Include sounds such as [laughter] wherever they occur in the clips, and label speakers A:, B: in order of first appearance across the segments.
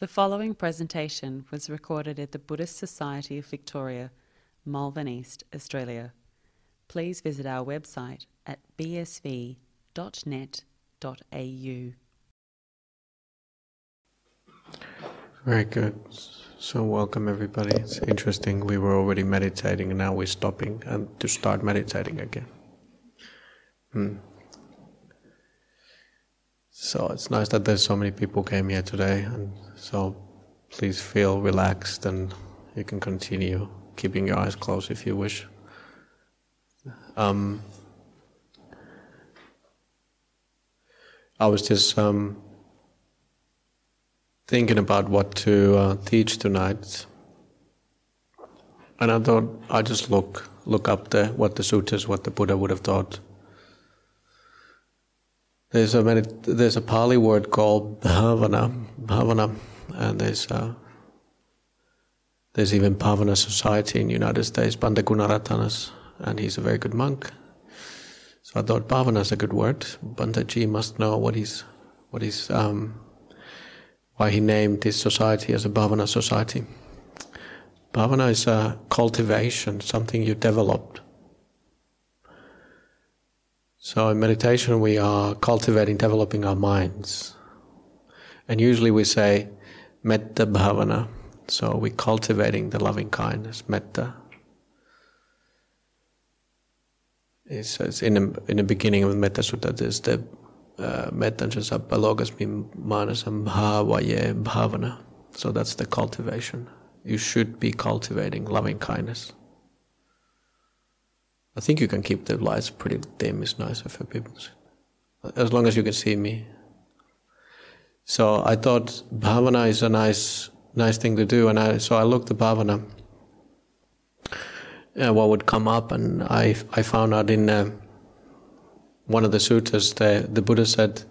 A: The following presentation was recorded at the Buddhist Society of Victoria, Malvern East, Australia. Please visit our website at bsv.net.au.
B: Very good. So, welcome everybody. It's interesting. We were already meditating and now we're stopping and to start meditating again. Hmm. So, it's nice that there's so many people came here today, and so please feel relaxed and you can continue keeping your eyes closed if you wish. Um, I was just um, thinking about what to uh, teach tonight, and I thought I just look look up the what the sutras, what the Buddha would have taught. There's a medit- there's a Pali word called bhavana, bhavana, and there's uh, there's even Bhavana Society in the United States, Bhante Gunaratana's, and he's a very good monk. So I thought bhavana is a good word. Bhanteji must know what he's what he's um, why he named this society as a Bhavana society. Bhavana is a cultivation, something you developed. So in meditation, we are cultivating, developing our minds. And usually we say metta bhavana. So we're cultivating the loving kindness, metta. It says in the, in the beginning of the Metta Sutta, there's the uh, Mettancha Sappalogasmi Manasam Bhavaye Bhavana. So that's the cultivation. You should be cultivating loving kindness. I think you can keep the lights pretty dim, it's nicer for people. As long as you can see me. So I thought bhavana is a nice nice thing to do and I so I looked at bhavana what would come up and I I found out in uh, one of the sutras, the, the Buddha said,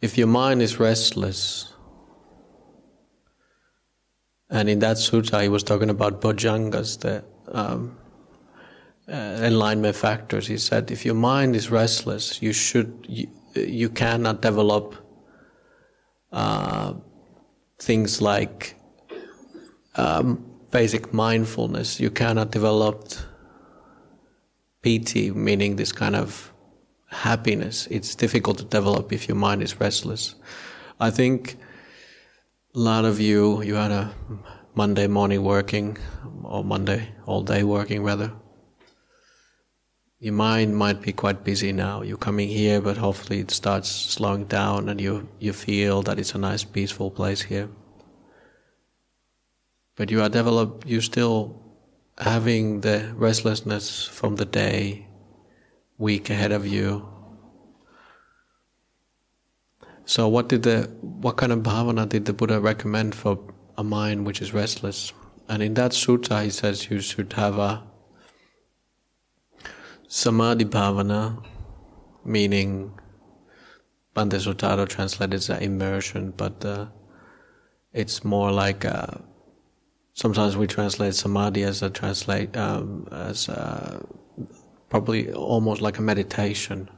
B: if your mind is restless, and in that sutra he was talking about bojjhangas, the um, enlightenment factors. He said, if your mind is restless, you should, you, you cannot develop uh, things like um, basic mindfulness. You cannot develop piti, meaning this kind of happiness. It's difficult to develop if your mind is restless. I think a lot of you, you had a Monday morning working, or Monday all day working rather. Your mind might be quite busy now. You're coming here, but hopefully it starts slowing down and you, you feel that it's a nice, peaceful place here. But you are develop, you're still having the restlessness from the day week ahead of you. So, what did the what kind of bhavana did the Buddha recommend for a mind which is restless? And in that sutta, he says you should have a samadhi bhavana, meaning Sujato translated as immersion, but uh, it's more like a, sometimes we translate samadhi as a translate um, as a probably almost like a meditation.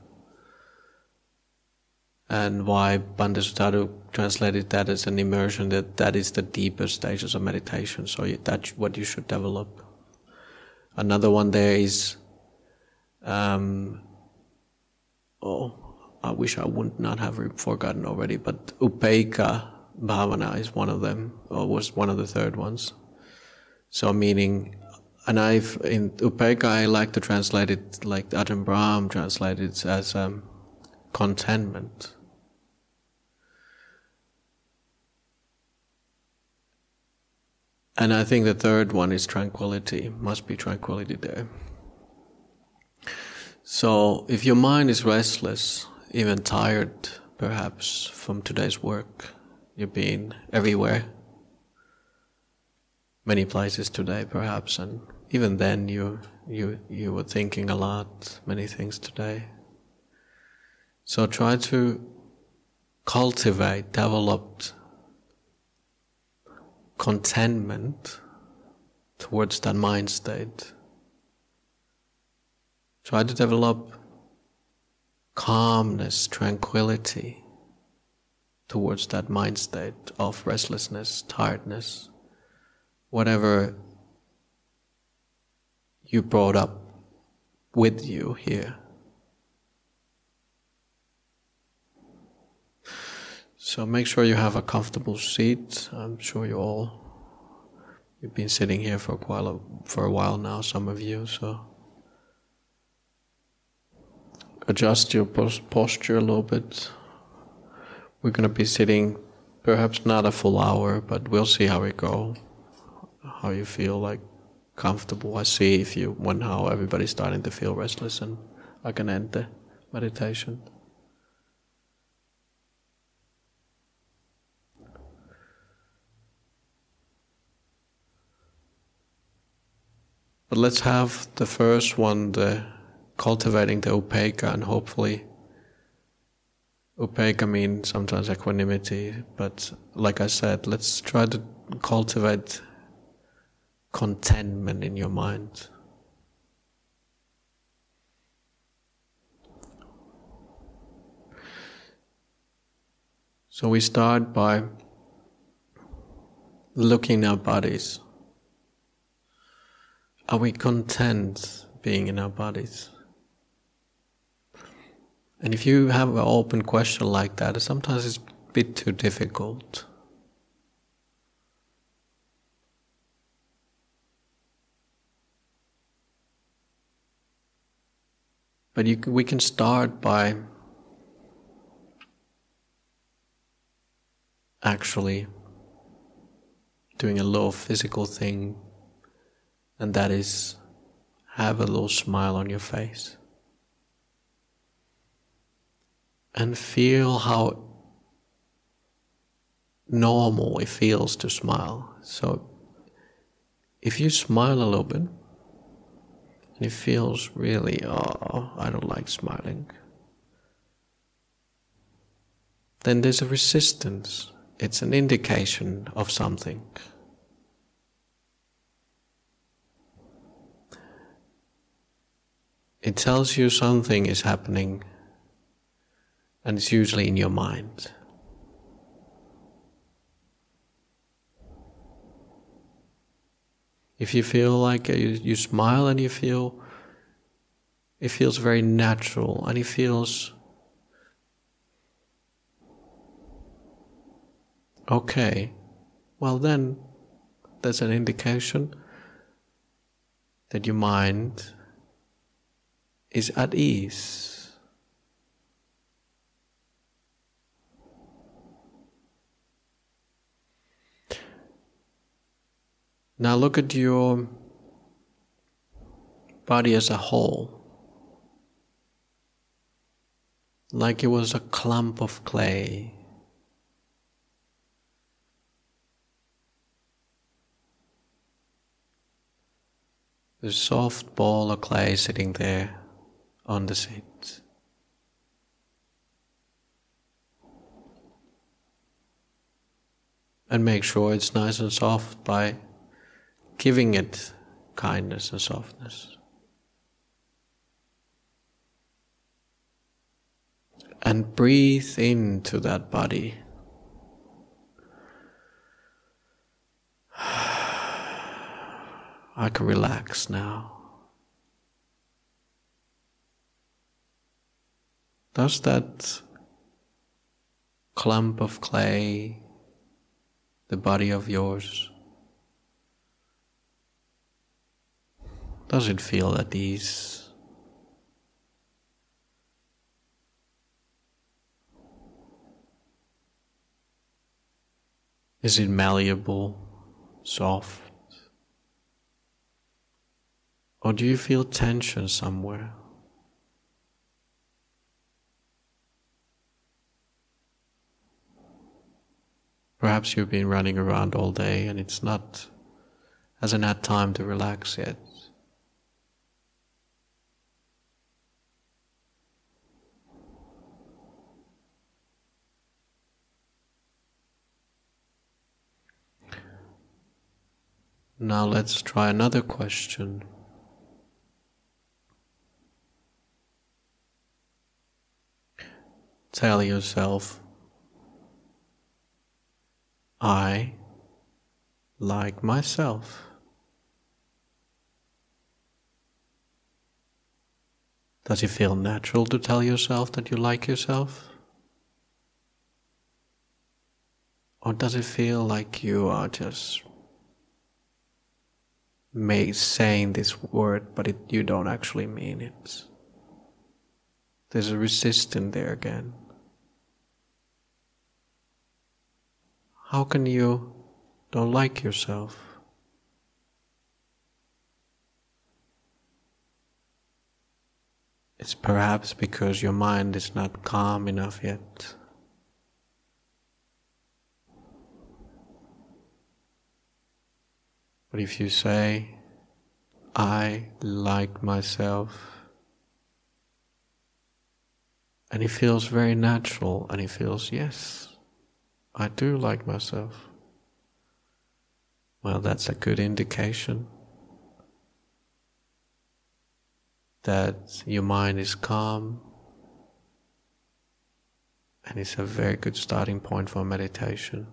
B: And why Sujato translated that as an immersion, that that is the deeper stages of meditation. So that's what you should develop. Another one there is, um, oh, I wish I would not have forgotten already, but Upekkha Bhavana is one of them, or was one of the third ones. So meaning and I've in Upekkha I like to translate it like Ajahn Brahm translated it as um, contentment. And I think the third one is tranquility. Must be tranquility there. So if your mind is restless, even tired, perhaps from today's work, you've been everywhere, many places today, perhaps, and even then you you you were thinking a lot, many things today. So try to cultivate, develop contentment towards that mind state. Try to develop calmness, tranquility. towards that mind state of restlessness, tiredness, whatever you brought up with you here. So make sure you have a comfortable seat. I'm sure you all you've been sitting here for quite a for a while now, some of you, so adjust your posture a little bit. We're going to be sitting perhaps not a full hour, but we'll see how we go. How you feel like comfortable. I see if you when how everybody's starting to feel restless and I can end the meditation. But let's have the first one, the cultivating the upekkha, and hopefully, upekkha means sometimes equanimity, but like I said, let's try to cultivate contentment in your mind. So we start by looking at our bodies. Are we content being in our bodies? And if you have an open question like that, sometimes it's a bit too difficult. But you, we can start by actually doing a little physical thing and that is have a little smile on your face. And feel how normal it feels to smile. So, if you smile a little bit, and it feels really, oh, I don't like smiling, then there's a resistance. It's an indication of something. It tells you something is happening, and it's usually in your mind. If you feel like uh, you, you smile and you feel it feels very natural and it feels okay, well, then there's an indication that your mind is at ease. Now look at your body as a whole, like it was a clump of clay. A soft ball of clay sitting there on the seat. And make sure it's nice and soft by giving it kindness and softness. And breathe into that body. [sighs] I can relax now. Does that clump of clay, the body of yours, does it feel at ease? Is it malleable, soft? Or do you feel tension somewhere? Perhaps you've been running around all day and it's not, hasn't had time to relax yet. Now let's try another question. Tell yourself I like myself. Does it feel natural to tell yourself that you like yourself? Or does it feel like you are just may saying this word, but it, you don't actually mean it? There's a resistance there again. How can you don't like yourself? It's perhaps because your mind is not calm enough yet. But if you say, I like myself, and it feels very natural, and it feels, yes, I do like myself. Well, that's a good indication that your mind is calm and it's a very good starting point for meditation.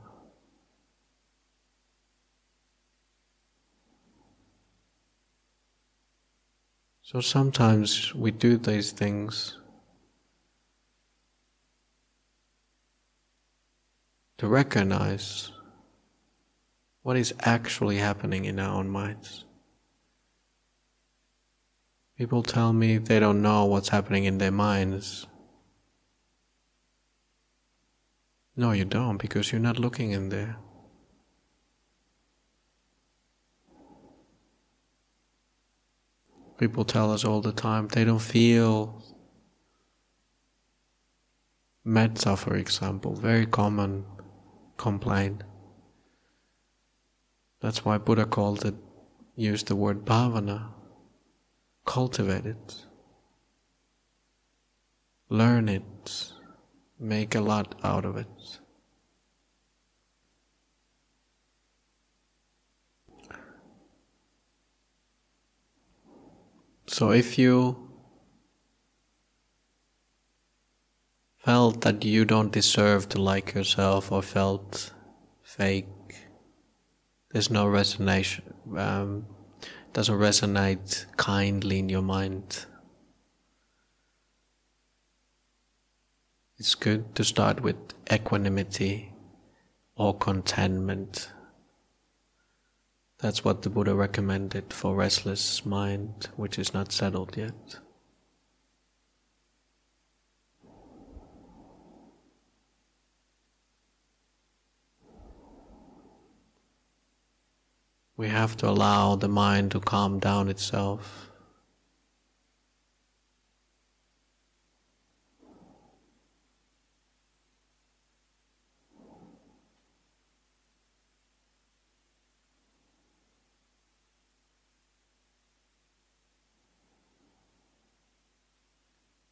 B: So sometimes we do these things to recognize what is actually happening in our own minds. People tell me they don't know what's happening in their minds. No, you don't, because you're not looking in there. People tell us all the time they don't feel metta, for example, very common complaint. That's why Buddha called it, used the word bhavana. Cultivate it. Learn it. Make a lot out of it. So if you felt that you don't deserve to like yourself or felt fake, there's no resonation, um, doesn't resonate kindly in your mind. It's good to start with equanimity or contentment. That's what the Buddha recommended for restless mind which is not settled yet. We have to allow the mind to calm down itself.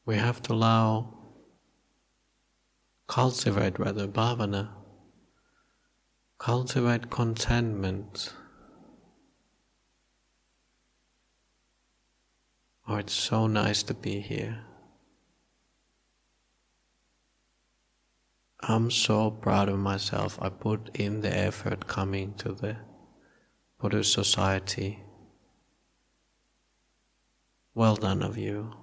B: We have to allow, cultivate rather, bhavana, cultivate contentment. Oh, it's so nice to be here. I'm so proud of myself. I put in the effort coming to the Buddhist society. Well done of you.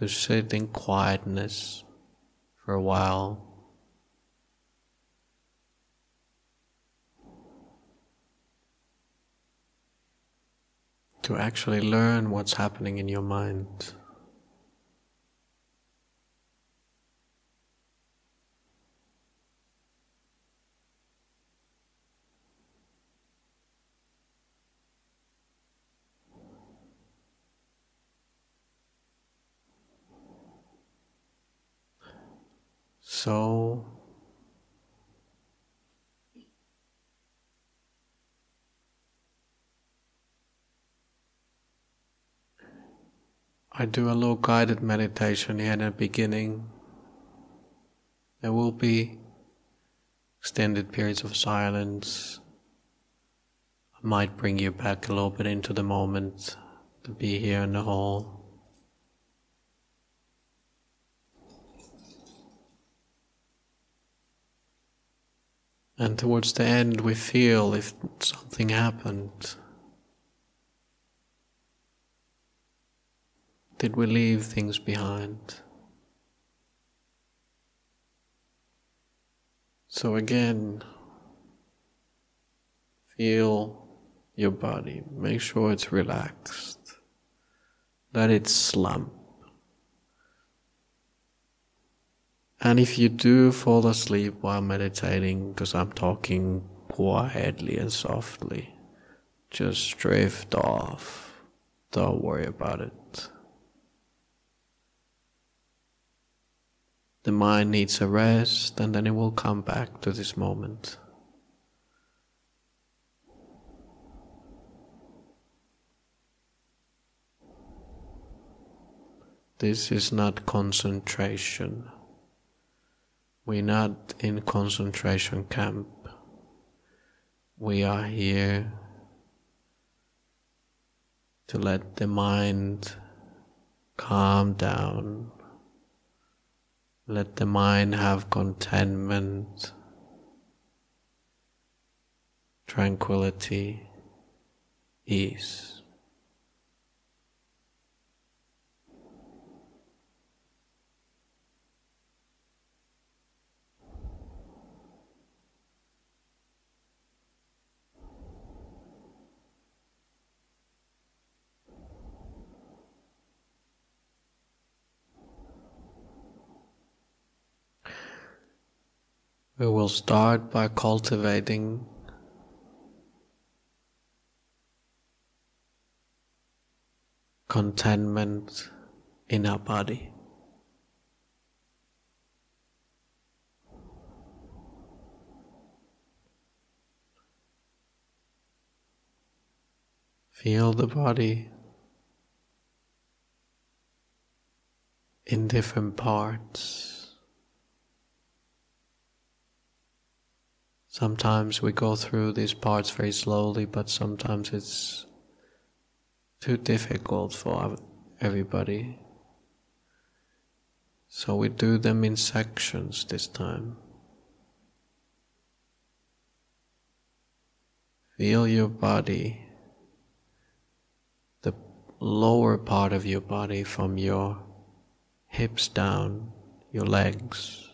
B: To sit in quietness for a while to actually learn what's happening in your mind. So I do a little guided meditation here in the beginning. There will be extended periods of silence. I might bring you back a little bit into the moment to be here in the hall. And towards the end, we feel if something happened. Did we leave things behind? So again, feel your body. Make sure it's relaxed. Let it slump. And if you do fall asleep while meditating, because I'm talking quietly and softly, just drift off. Don't worry about it. The mind needs a rest and then it will come back to this moment. This is not concentration. We're not in concentration camp. We are here to let the mind calm down. Let the mind have contentment, tranquility, ease. We will start by cultivating contentment in our body. Feel the body in different parts. Sometimes we go through these parts very slowly, but sometimes it's too difficult for everybody. So we do them in sections this time. Feel your body, the lower part of your body from your hips down, your legs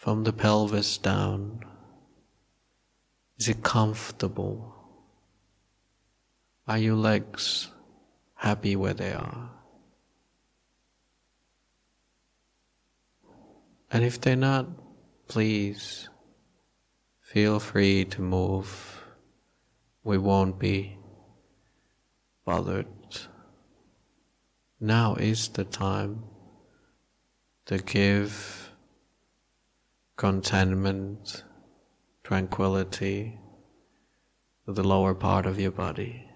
B: from the pelvis down? Is it comfortable? Are your legs happy where they are? And if they're not, please feel free to move. We won't be bothered. Now is the time to give contentment, tranquility the lower part of your body.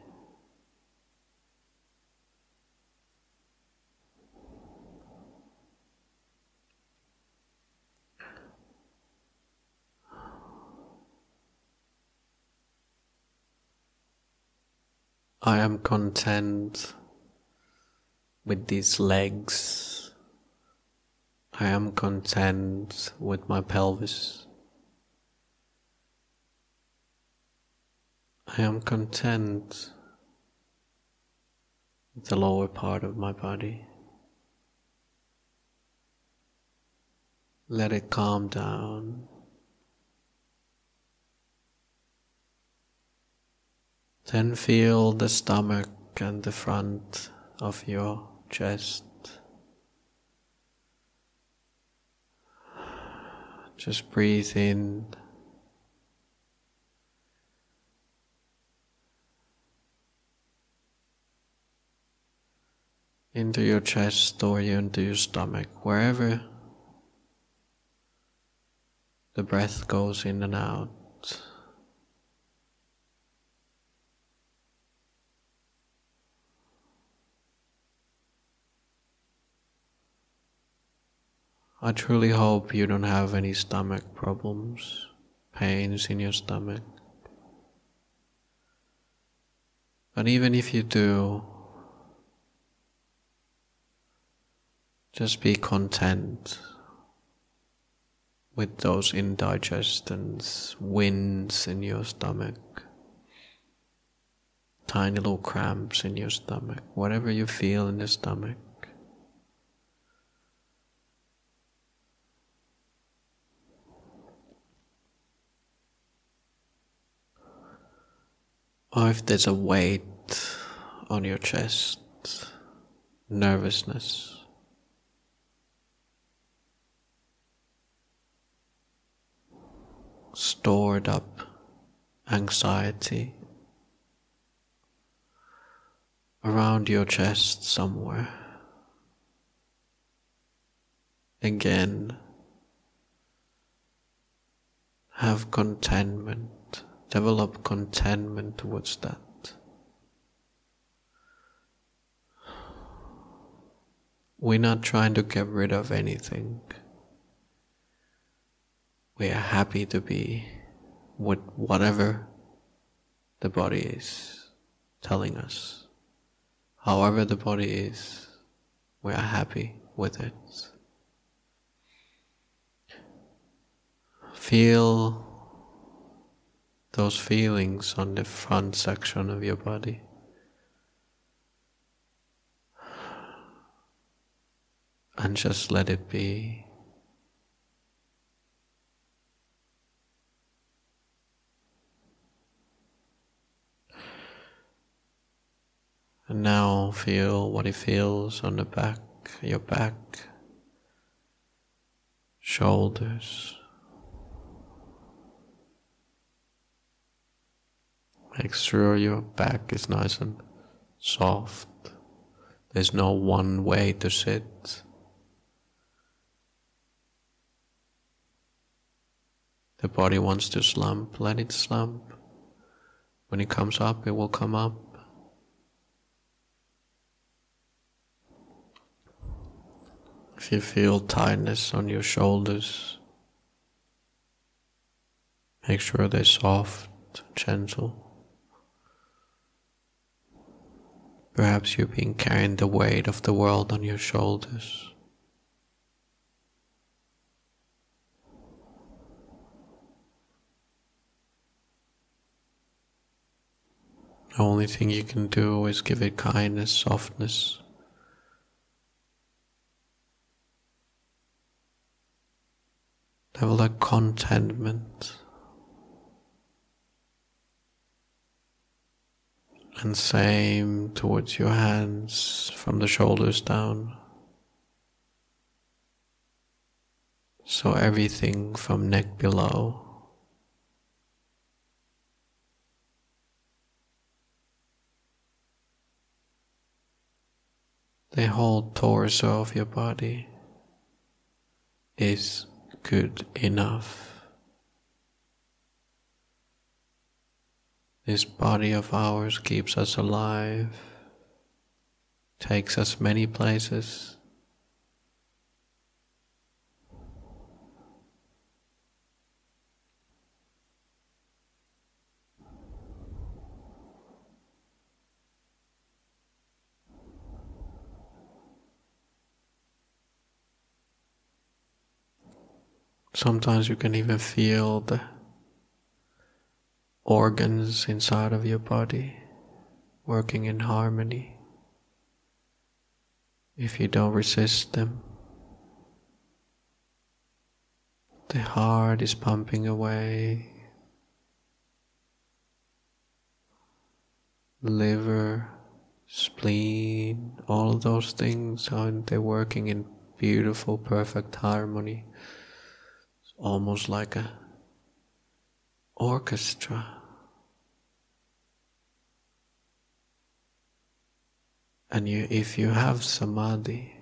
B: I am content with these legs I am content with my pelvis. I am content with the lower part of my body. Let it calm down. Then feel the stomach and the front of your chest. Just breathe in. Into your chest or into your stomach, wherever the breath goes in and out. I truly hope you don't have any stomach problems, pains in your stomach. But even if you do, just be content with those indigestions, winds in your stomach, tiny little cramps in your stomach, whatever you feel in the stomach. Or if there's a weight on your chest, nervousness. Stored up anxiety around your chest somewhere. Again, have contentment develop contentment towards that. We're not trying to get rid of anything. We are happy to be with whatever the body is telling us. However, the body is, we are happy with it. Feel those feelings on the front section of your body. And just let it be. And now feel what it feels on the back, your back, shoulders. Make sure your back is nice and soft. There's no one way to sit. The body wants to slump, let it slump. When it comes up, it will come up. If you feel tightness on your shoulders, make sure they're soft, gentle. Perhaps you've been carrying the weight of the world on your shoulders. The only thing you can do is give it kindness, softness. Level of contentment. And same towards your hands from the shoulders down. So everything from neck below. The whole torso of your body is good enough. This body of ours keeps us alive, takes us many places. Sometimes you can even feel the organs inside of your body working in harmony if you don't resist them. The heart is pumping away, liver, spleen, all those things, aren't they working in beautiful, perfect harmony? It's almost like a orchestra. And you, if you have samadhi,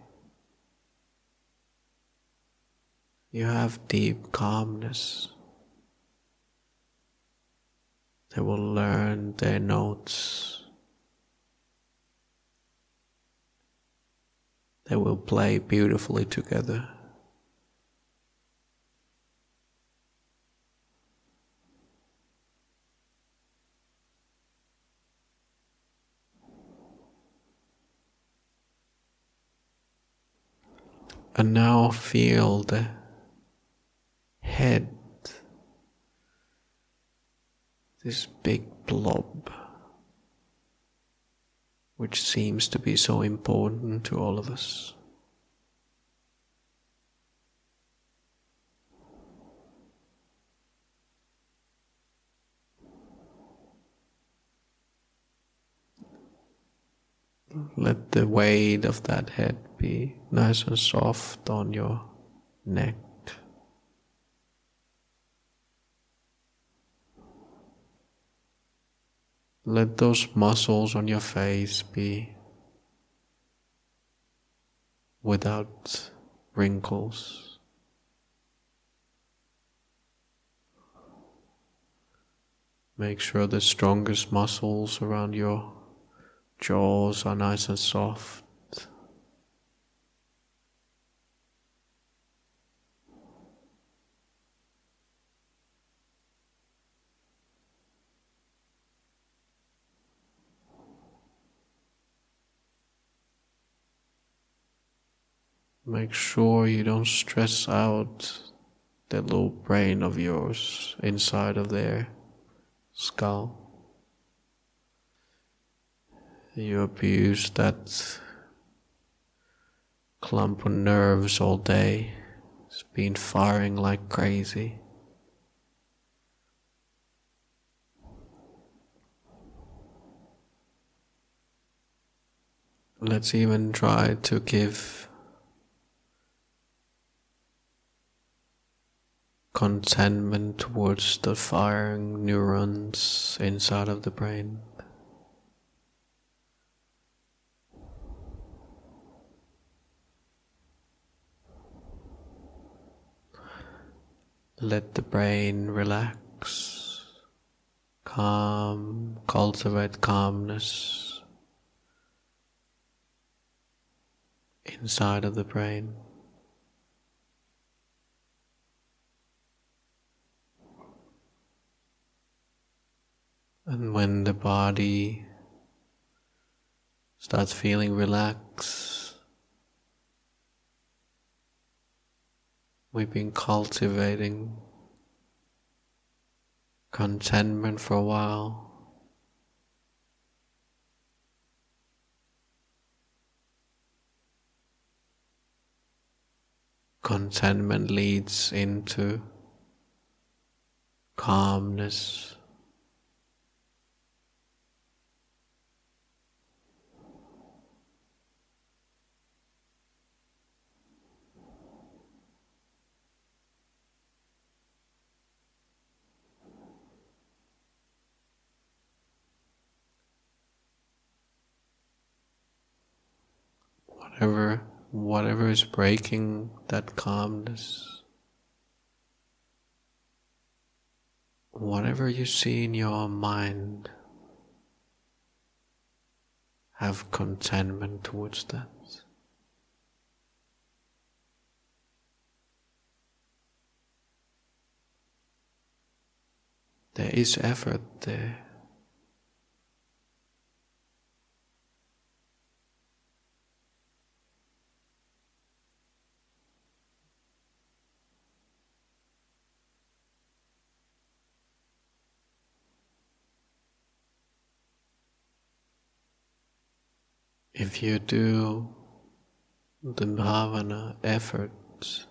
B: you have deep calmness. They will learn their notes. They will play beautifully together. And now feel the head, this big blob, which seems to be so important to all of us. Let the weight of that head be nice and soft on your neck. Let those muscles on your face be without wrinkles. Make sure the strongest muscles around your jaws are nice and soft. Make sure you don't stress out that little brain of yours inside of their skull. You abuse that clump of nerves all day. It's been firing like crazy. Let's even try to give contentment towards the firing neurons inside of the brain. Let the brain relax, calm, cultivate calmness inside of the brain. And when the body starts feeling relaxed, we've been cultivating contentment for a while. Contentment leads into calmness. Whatever whatever is breaking that calmness whatever you see in your mind have contentment towards that. There is effort there if you do the bhavana efforts,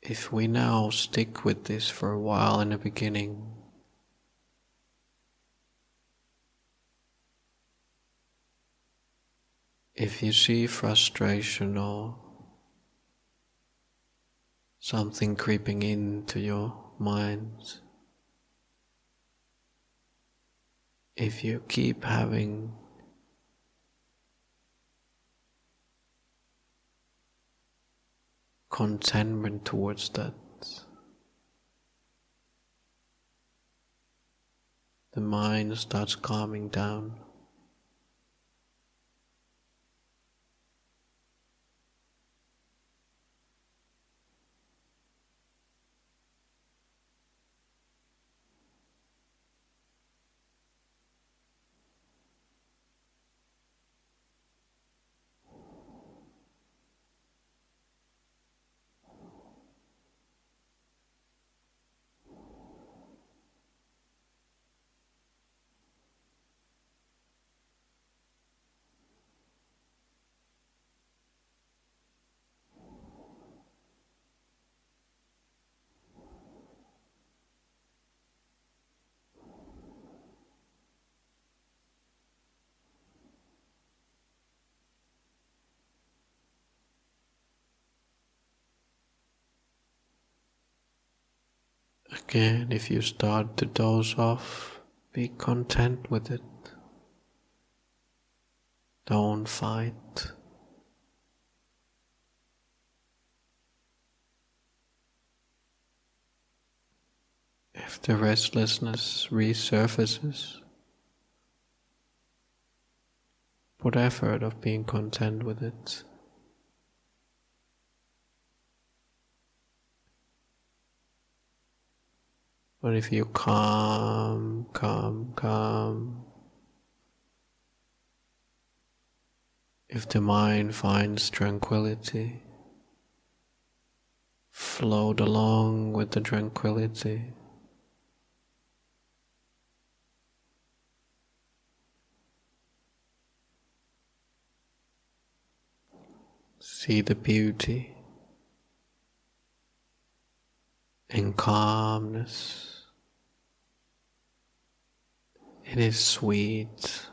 B: if we now stick with this for a while in the beginning, if you see frustration or something creeping into your mind, if you keep having contentment towards that. The mind starts calming down. Again, if you start to doze off, be content with it. Don't fight. If the restlessness resurfaces, put effort of being content with it. But if you calm, calm, calm, if the mind finds tranquility, float along with the tranquility. See the beauty and calmness. It is sweet.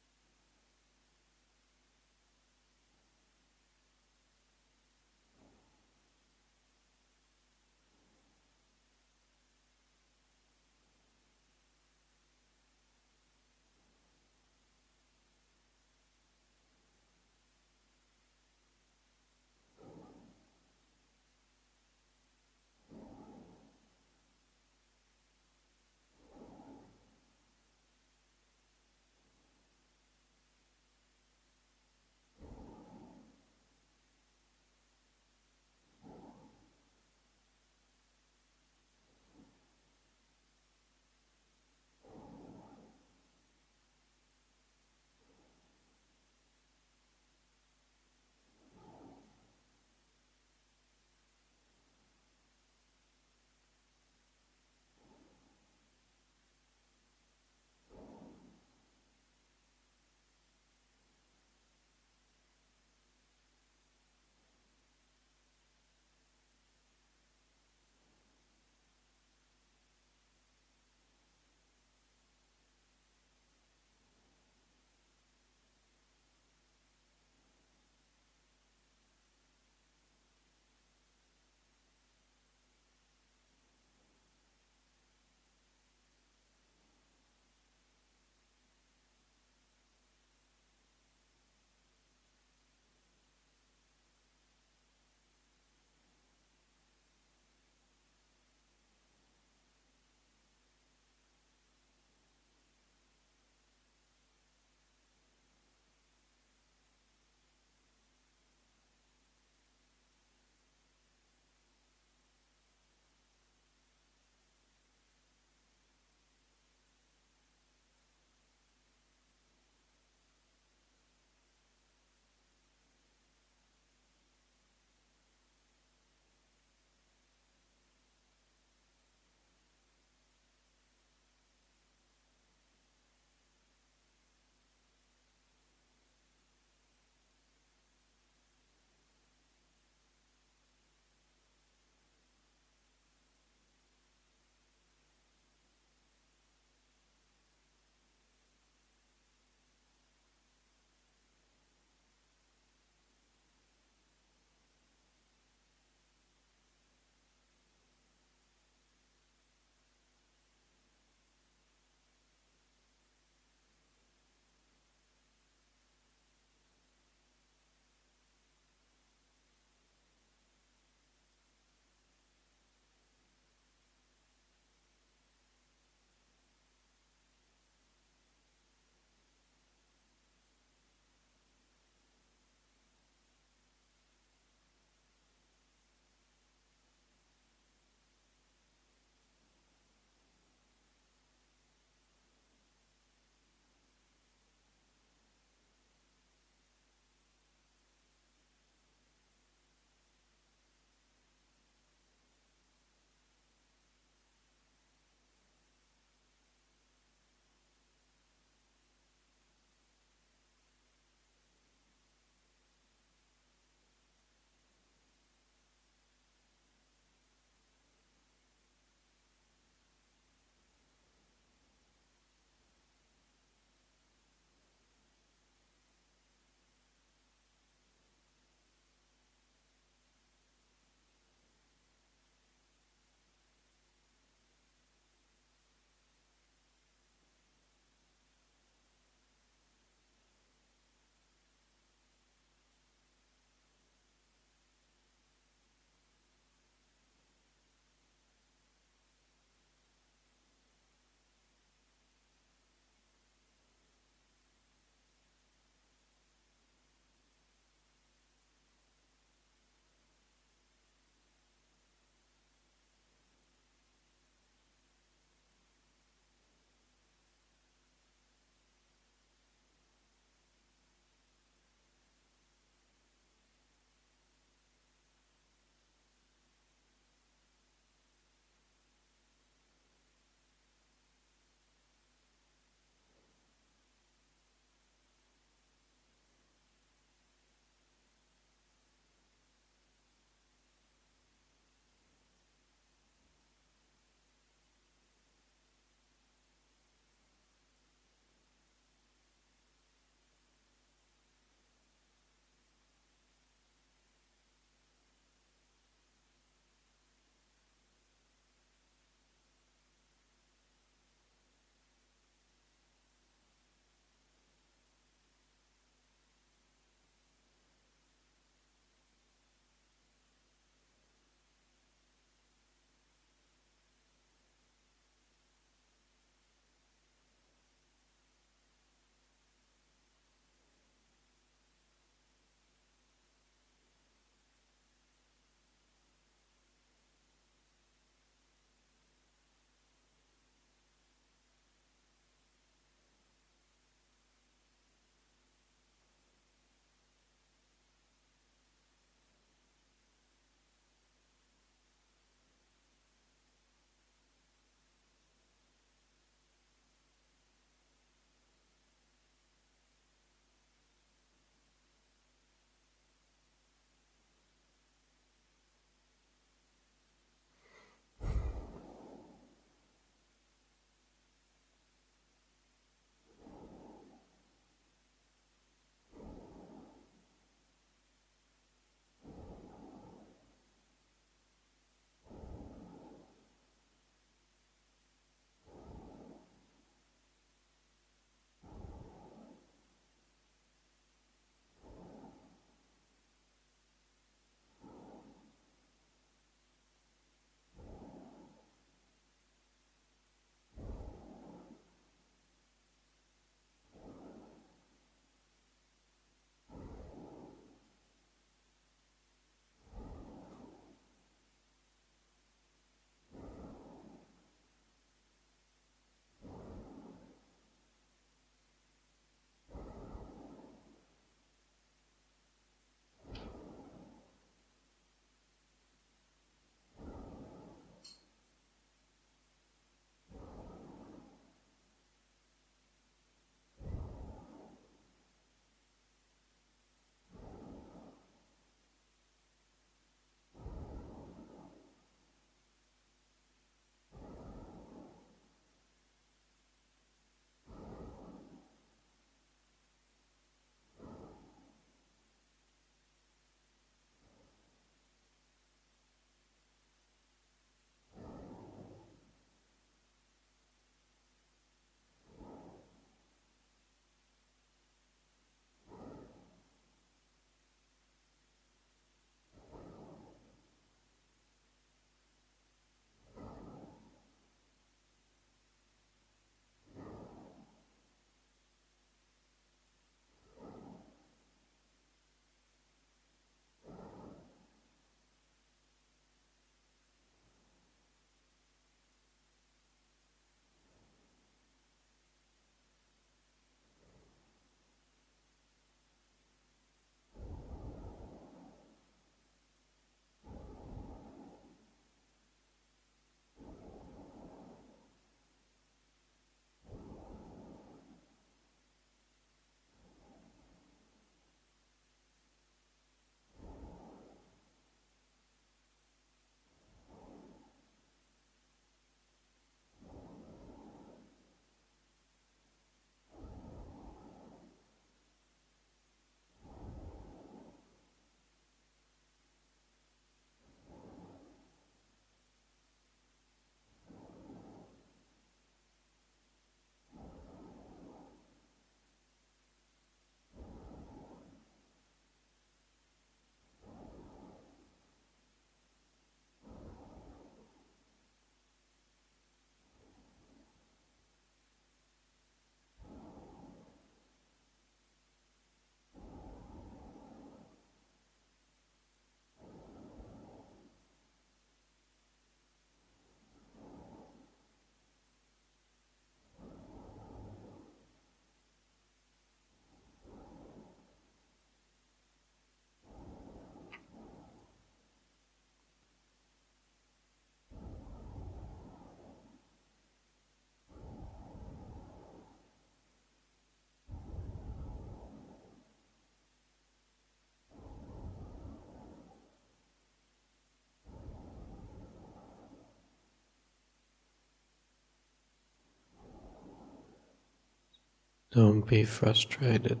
B: Don't be frustrated.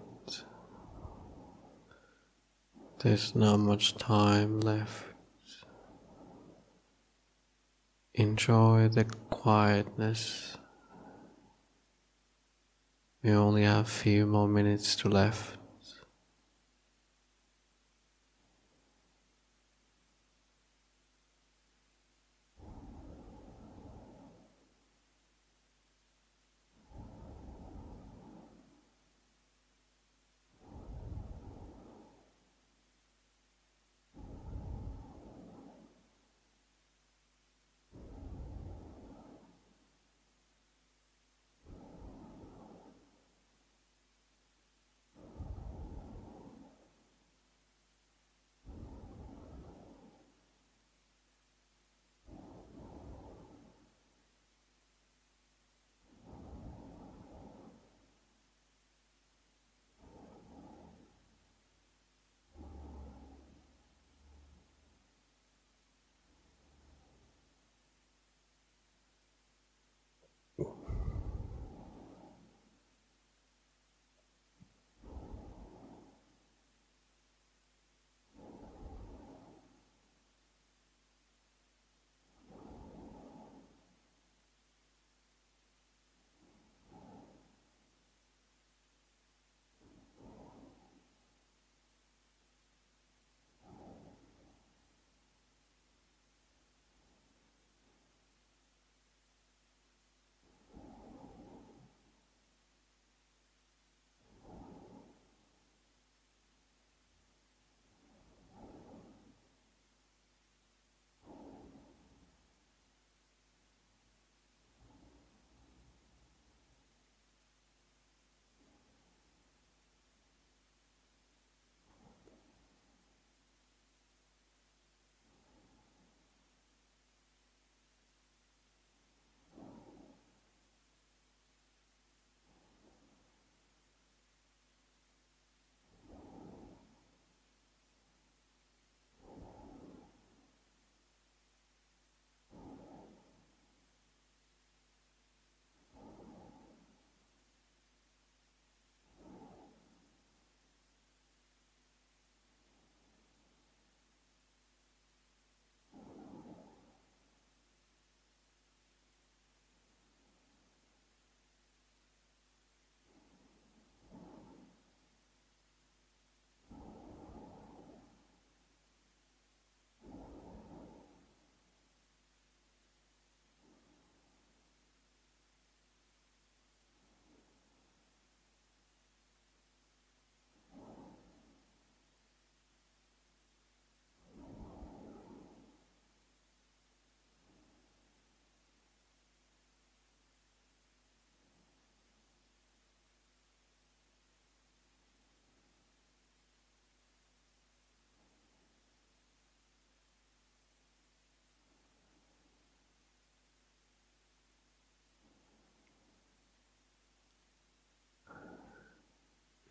B: There's not much time left. Enjoy the quietness. We only have a few more minutes to left.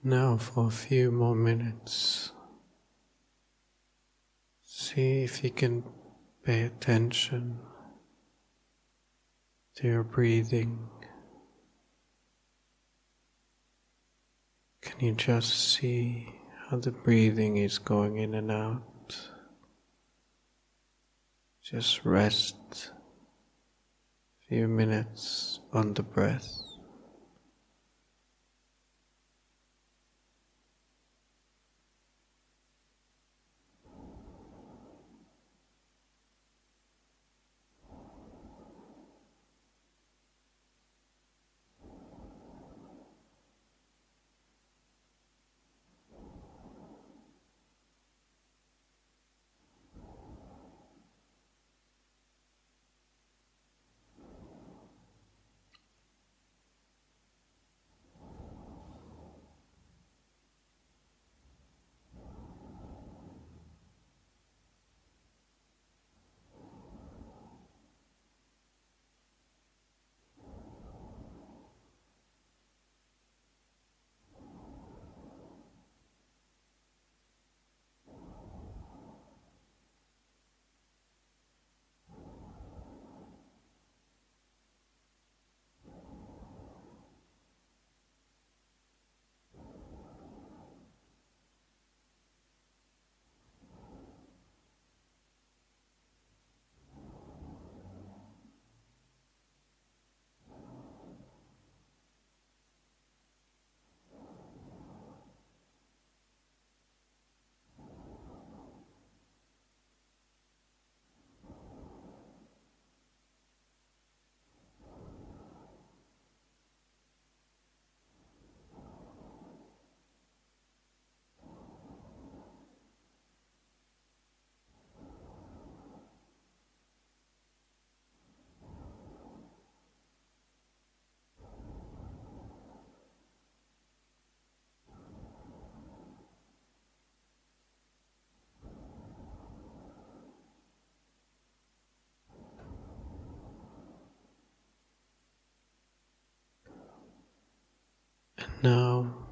B: Now, for a few more minutes, see if you can pay attention to your breathing. Can you just see how the breathing is going in and out? Just rest a few minutes on the breath. Now,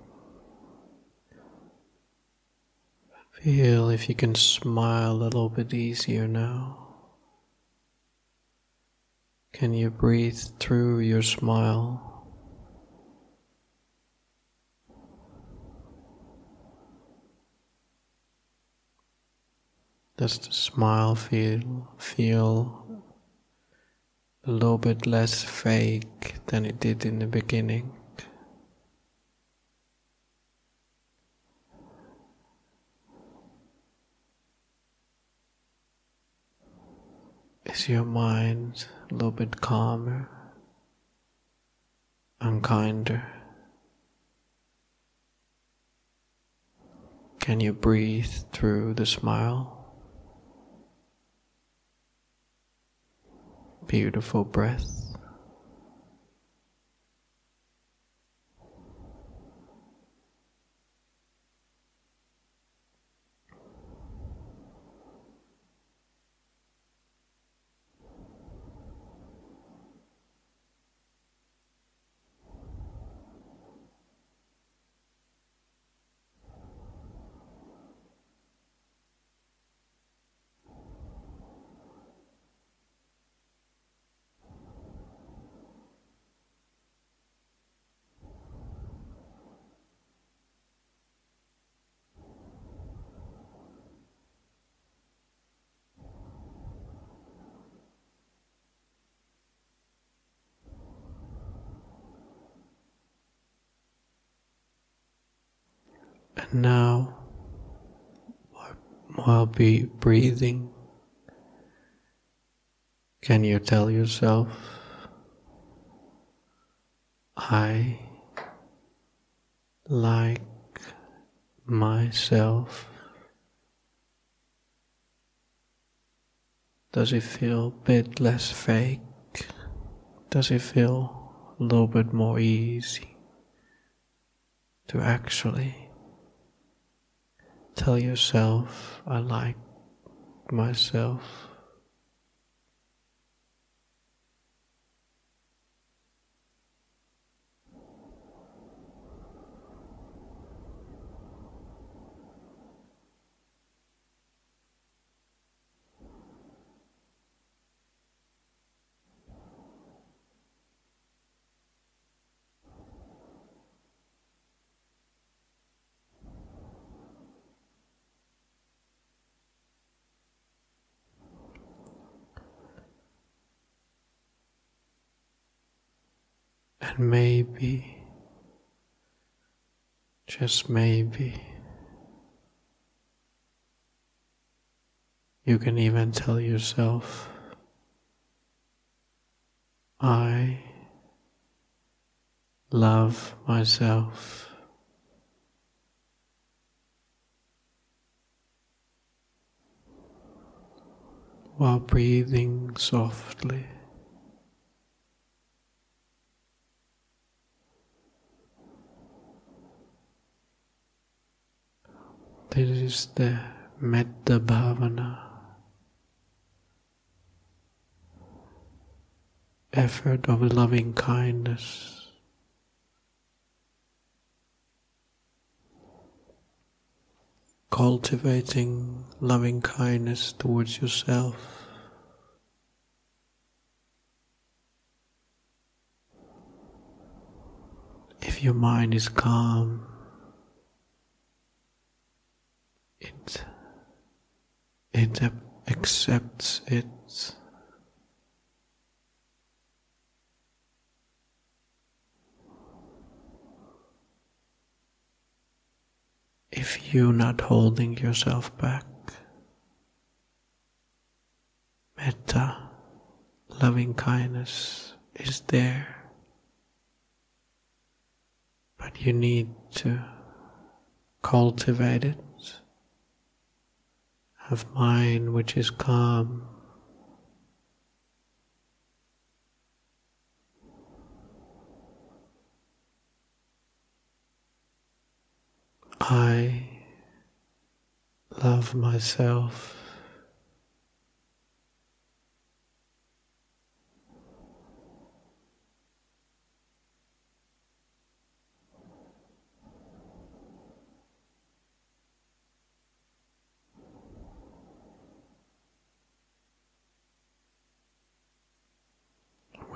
B: feel if you can smile a little bit easier now. Can you breathe through your smile? Does the smile feel feel a little bit less fake than it did in the beginning? Your mind a little bit calmer and kinder? Can you breathe through the smile? Beautiful breath. And now, while be breathing, can you tell yourself, I like myself? Does it feel a bit less fake? Does it feel a little bit more easy to actually Tell yourself, I like myself. And maybe, just maybe, you can even tell yourself, I love myself. While breathing softly. This is the Metta Bhavana. Effort of loving kindness. Cultivating loving kindness towards yourself. If your mind is calm, it. It accepts it. If you're not holding yourself back metta loving kindness is there. But you need to cultivate it have mind which is calm. I love myself.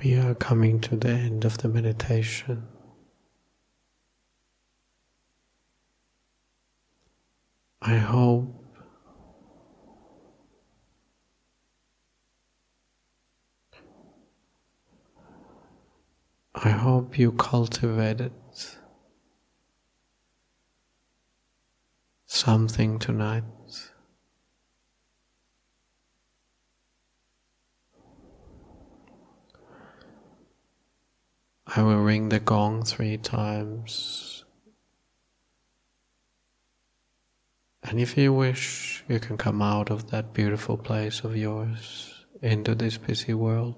B: We are coming to the end of the meditation. I hope I hope you cultivated something tonight. I will ring the gong three times. And if you wish, you can come out of that beautiful place of yours into this busy world.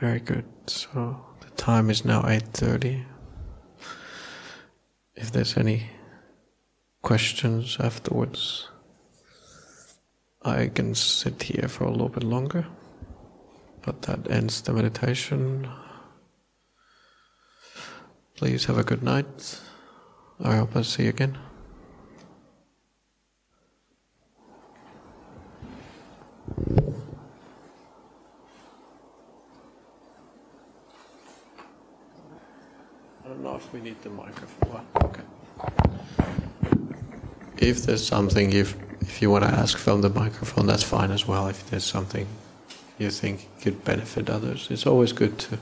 B: Very good. So the time is now 8:30. If there's any questions afterwards, I can sit here for a little bit longer. But that ends the meditation. Please have a good night. I hope I see you again. I don't know if we need the microphone. Okay. If there's something, if if you want to ask from the microphone, that's fine as well. If there's something you think could benefit others, it's always good to.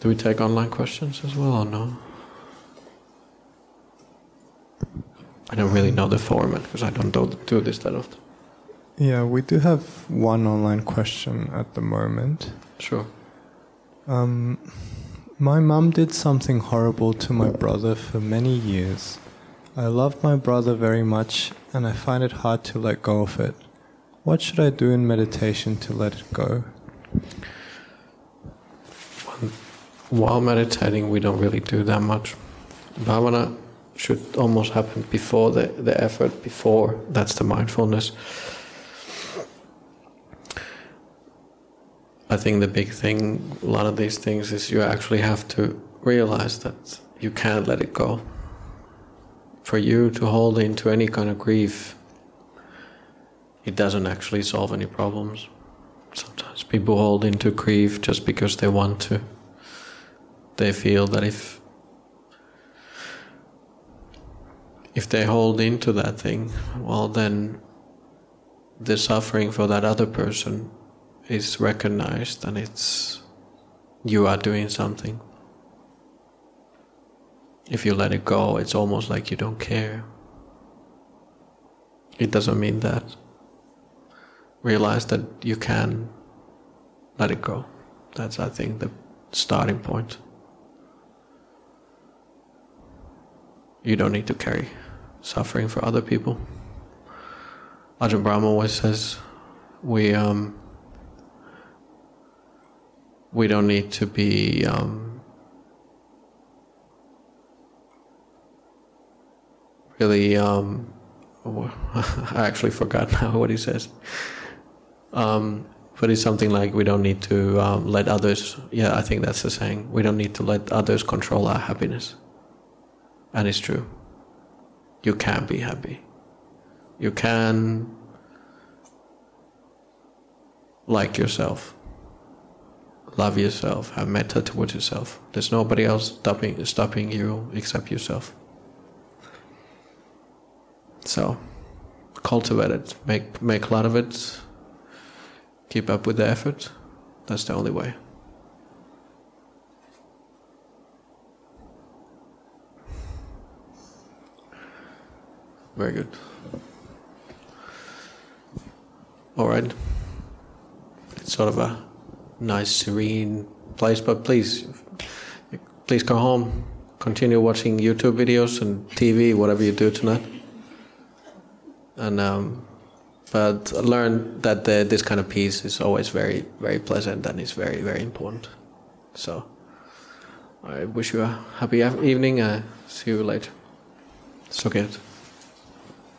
B: Do we take online questions as well or no? I don't really know the format because I don't do, do this that often.
C: Yeah, we do have one online question at the moment.
B: Sure.
C: Um, my mum did something horrible to my brother for many years. I love my brother very much and I find it hard to let go of it. What should I do in meditation to let it go?
B: While meditating, we don't really do that much. Bhavana should almost happen before the, the effort, before that's the mindfulness. I think the big thing, a lot of these things, is you actually have to realize that you can't let it go. For you to hold into any kind of grief, it doesn't actually solve any problems. Sometimes people hold into grief just because they want to. They feel that if if they hold into that thing, well, then the suffering for that other person is recognized and it's you are doing something. If you let it go, it's almost like you don't care. It doesn't mean that. Realize that you can let it go. That's, I think, the starting point. You don't need to carry suffering for other people. Ajahn Brahm always says, we um, we don't need to be um, really. Um, [laughs] I actually forgot now [laughs] what he says. Um, but it's something like we don't need to um, let others. Yeah, I think that's the saying. We don't need to let others control our happiness. And it's true. You can be happy. You can like yourself love yourself, have metta towards yourself. There's nobody else stopping stopping you except yourself. So cultivate it, make make a lot of it, keep up with the effort. That's the only way. Very good. All right. It's sort of a nice, serene place. But please, please go home, continue watching YouTube videos and TV, whatever you do tonight, and um, but learn that the, this kind of peace is always very very pleasant and is very very important. So I wish you a happy evening. Uh, see you later. So good.